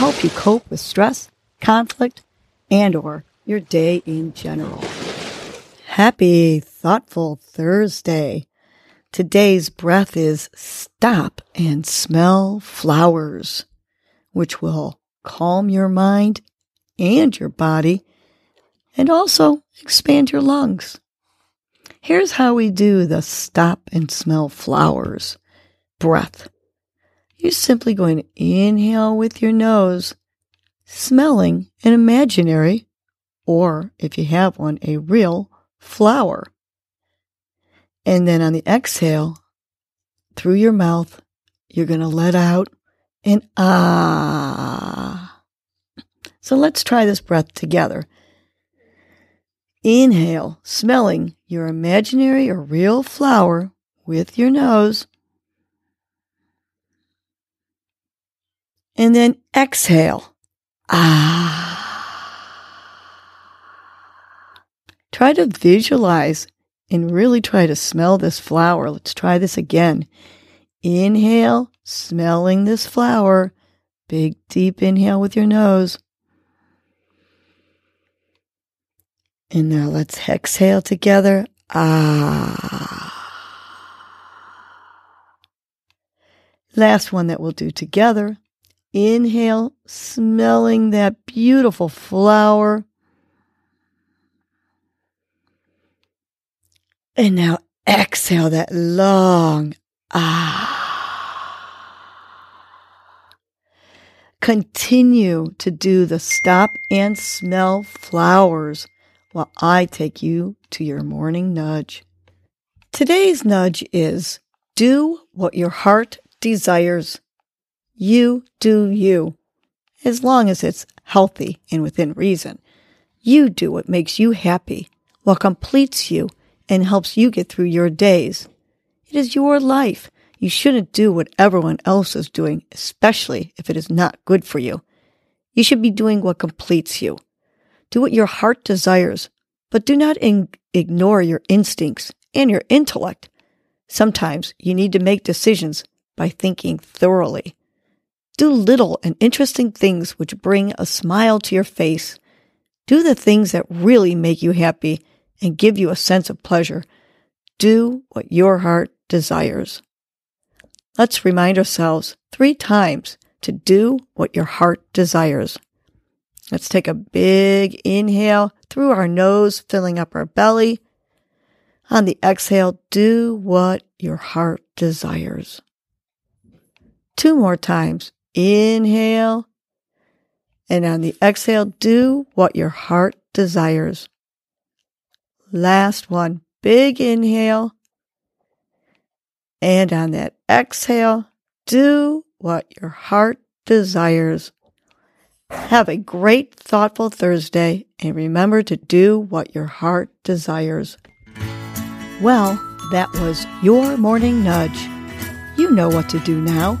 help you cope with stress, conflict, and or your day in general. Happy thoughtful Thursday. Today's breath is stop and smell flowers, which will calm your mind and your body and also expand your lungs. Here's how we do the stop and smell flowers breath. You're simply going to inhale with your nose, smelling an imaginary, or if you have one, a real flower. And then on the exhale, through your mouth, you're going to let out an ah. So let's try this breath together. Inhale, smelling your imaginary or real flower with your nose. And then exhale. Ah. Try to visualize and really try to smell this flower. Let's try this again. Inhale, smelling this flower. Big, deep inhale with your nose. And now let's exhale together. Ah. Last one that we'll do together. Inhale, smelling that beautiful flower. And now exhale that long ah. Continue to do the stop and smell flowers while I take you to your morning nudge. Today's nudge is do what your heart desires. You do you, as long as it's healthy and within reason. You do what makes you happy, what completes you, and helps you get through your days. It is your life. You shouldn't do what everyone else is doing, especially if it is not good for you. You should be doing what completes you. Do what your heart desires, but do not in- ignore your instincts and your intellect. Sometimes you need to make decisions by thinking thoroughly. Do little and interesting things which bring a smile to your face. Do the things that really make you happy and give you a sense of pleasure. Do what your heart desires. Let's remind ourselves three times to do what your heart desires. Let's take a big inhale through our nose, filling up our belly. On the exhale, do what your heart desires. Two more times. Inhale. And on the exhale, do what your heart desires. Last one. Big inhale. And on that exhale, do what your heart desires. Have a great, thoughtful Thursday and remember to do what your heart desires. Well, that was your morning nudge. You know what to do now.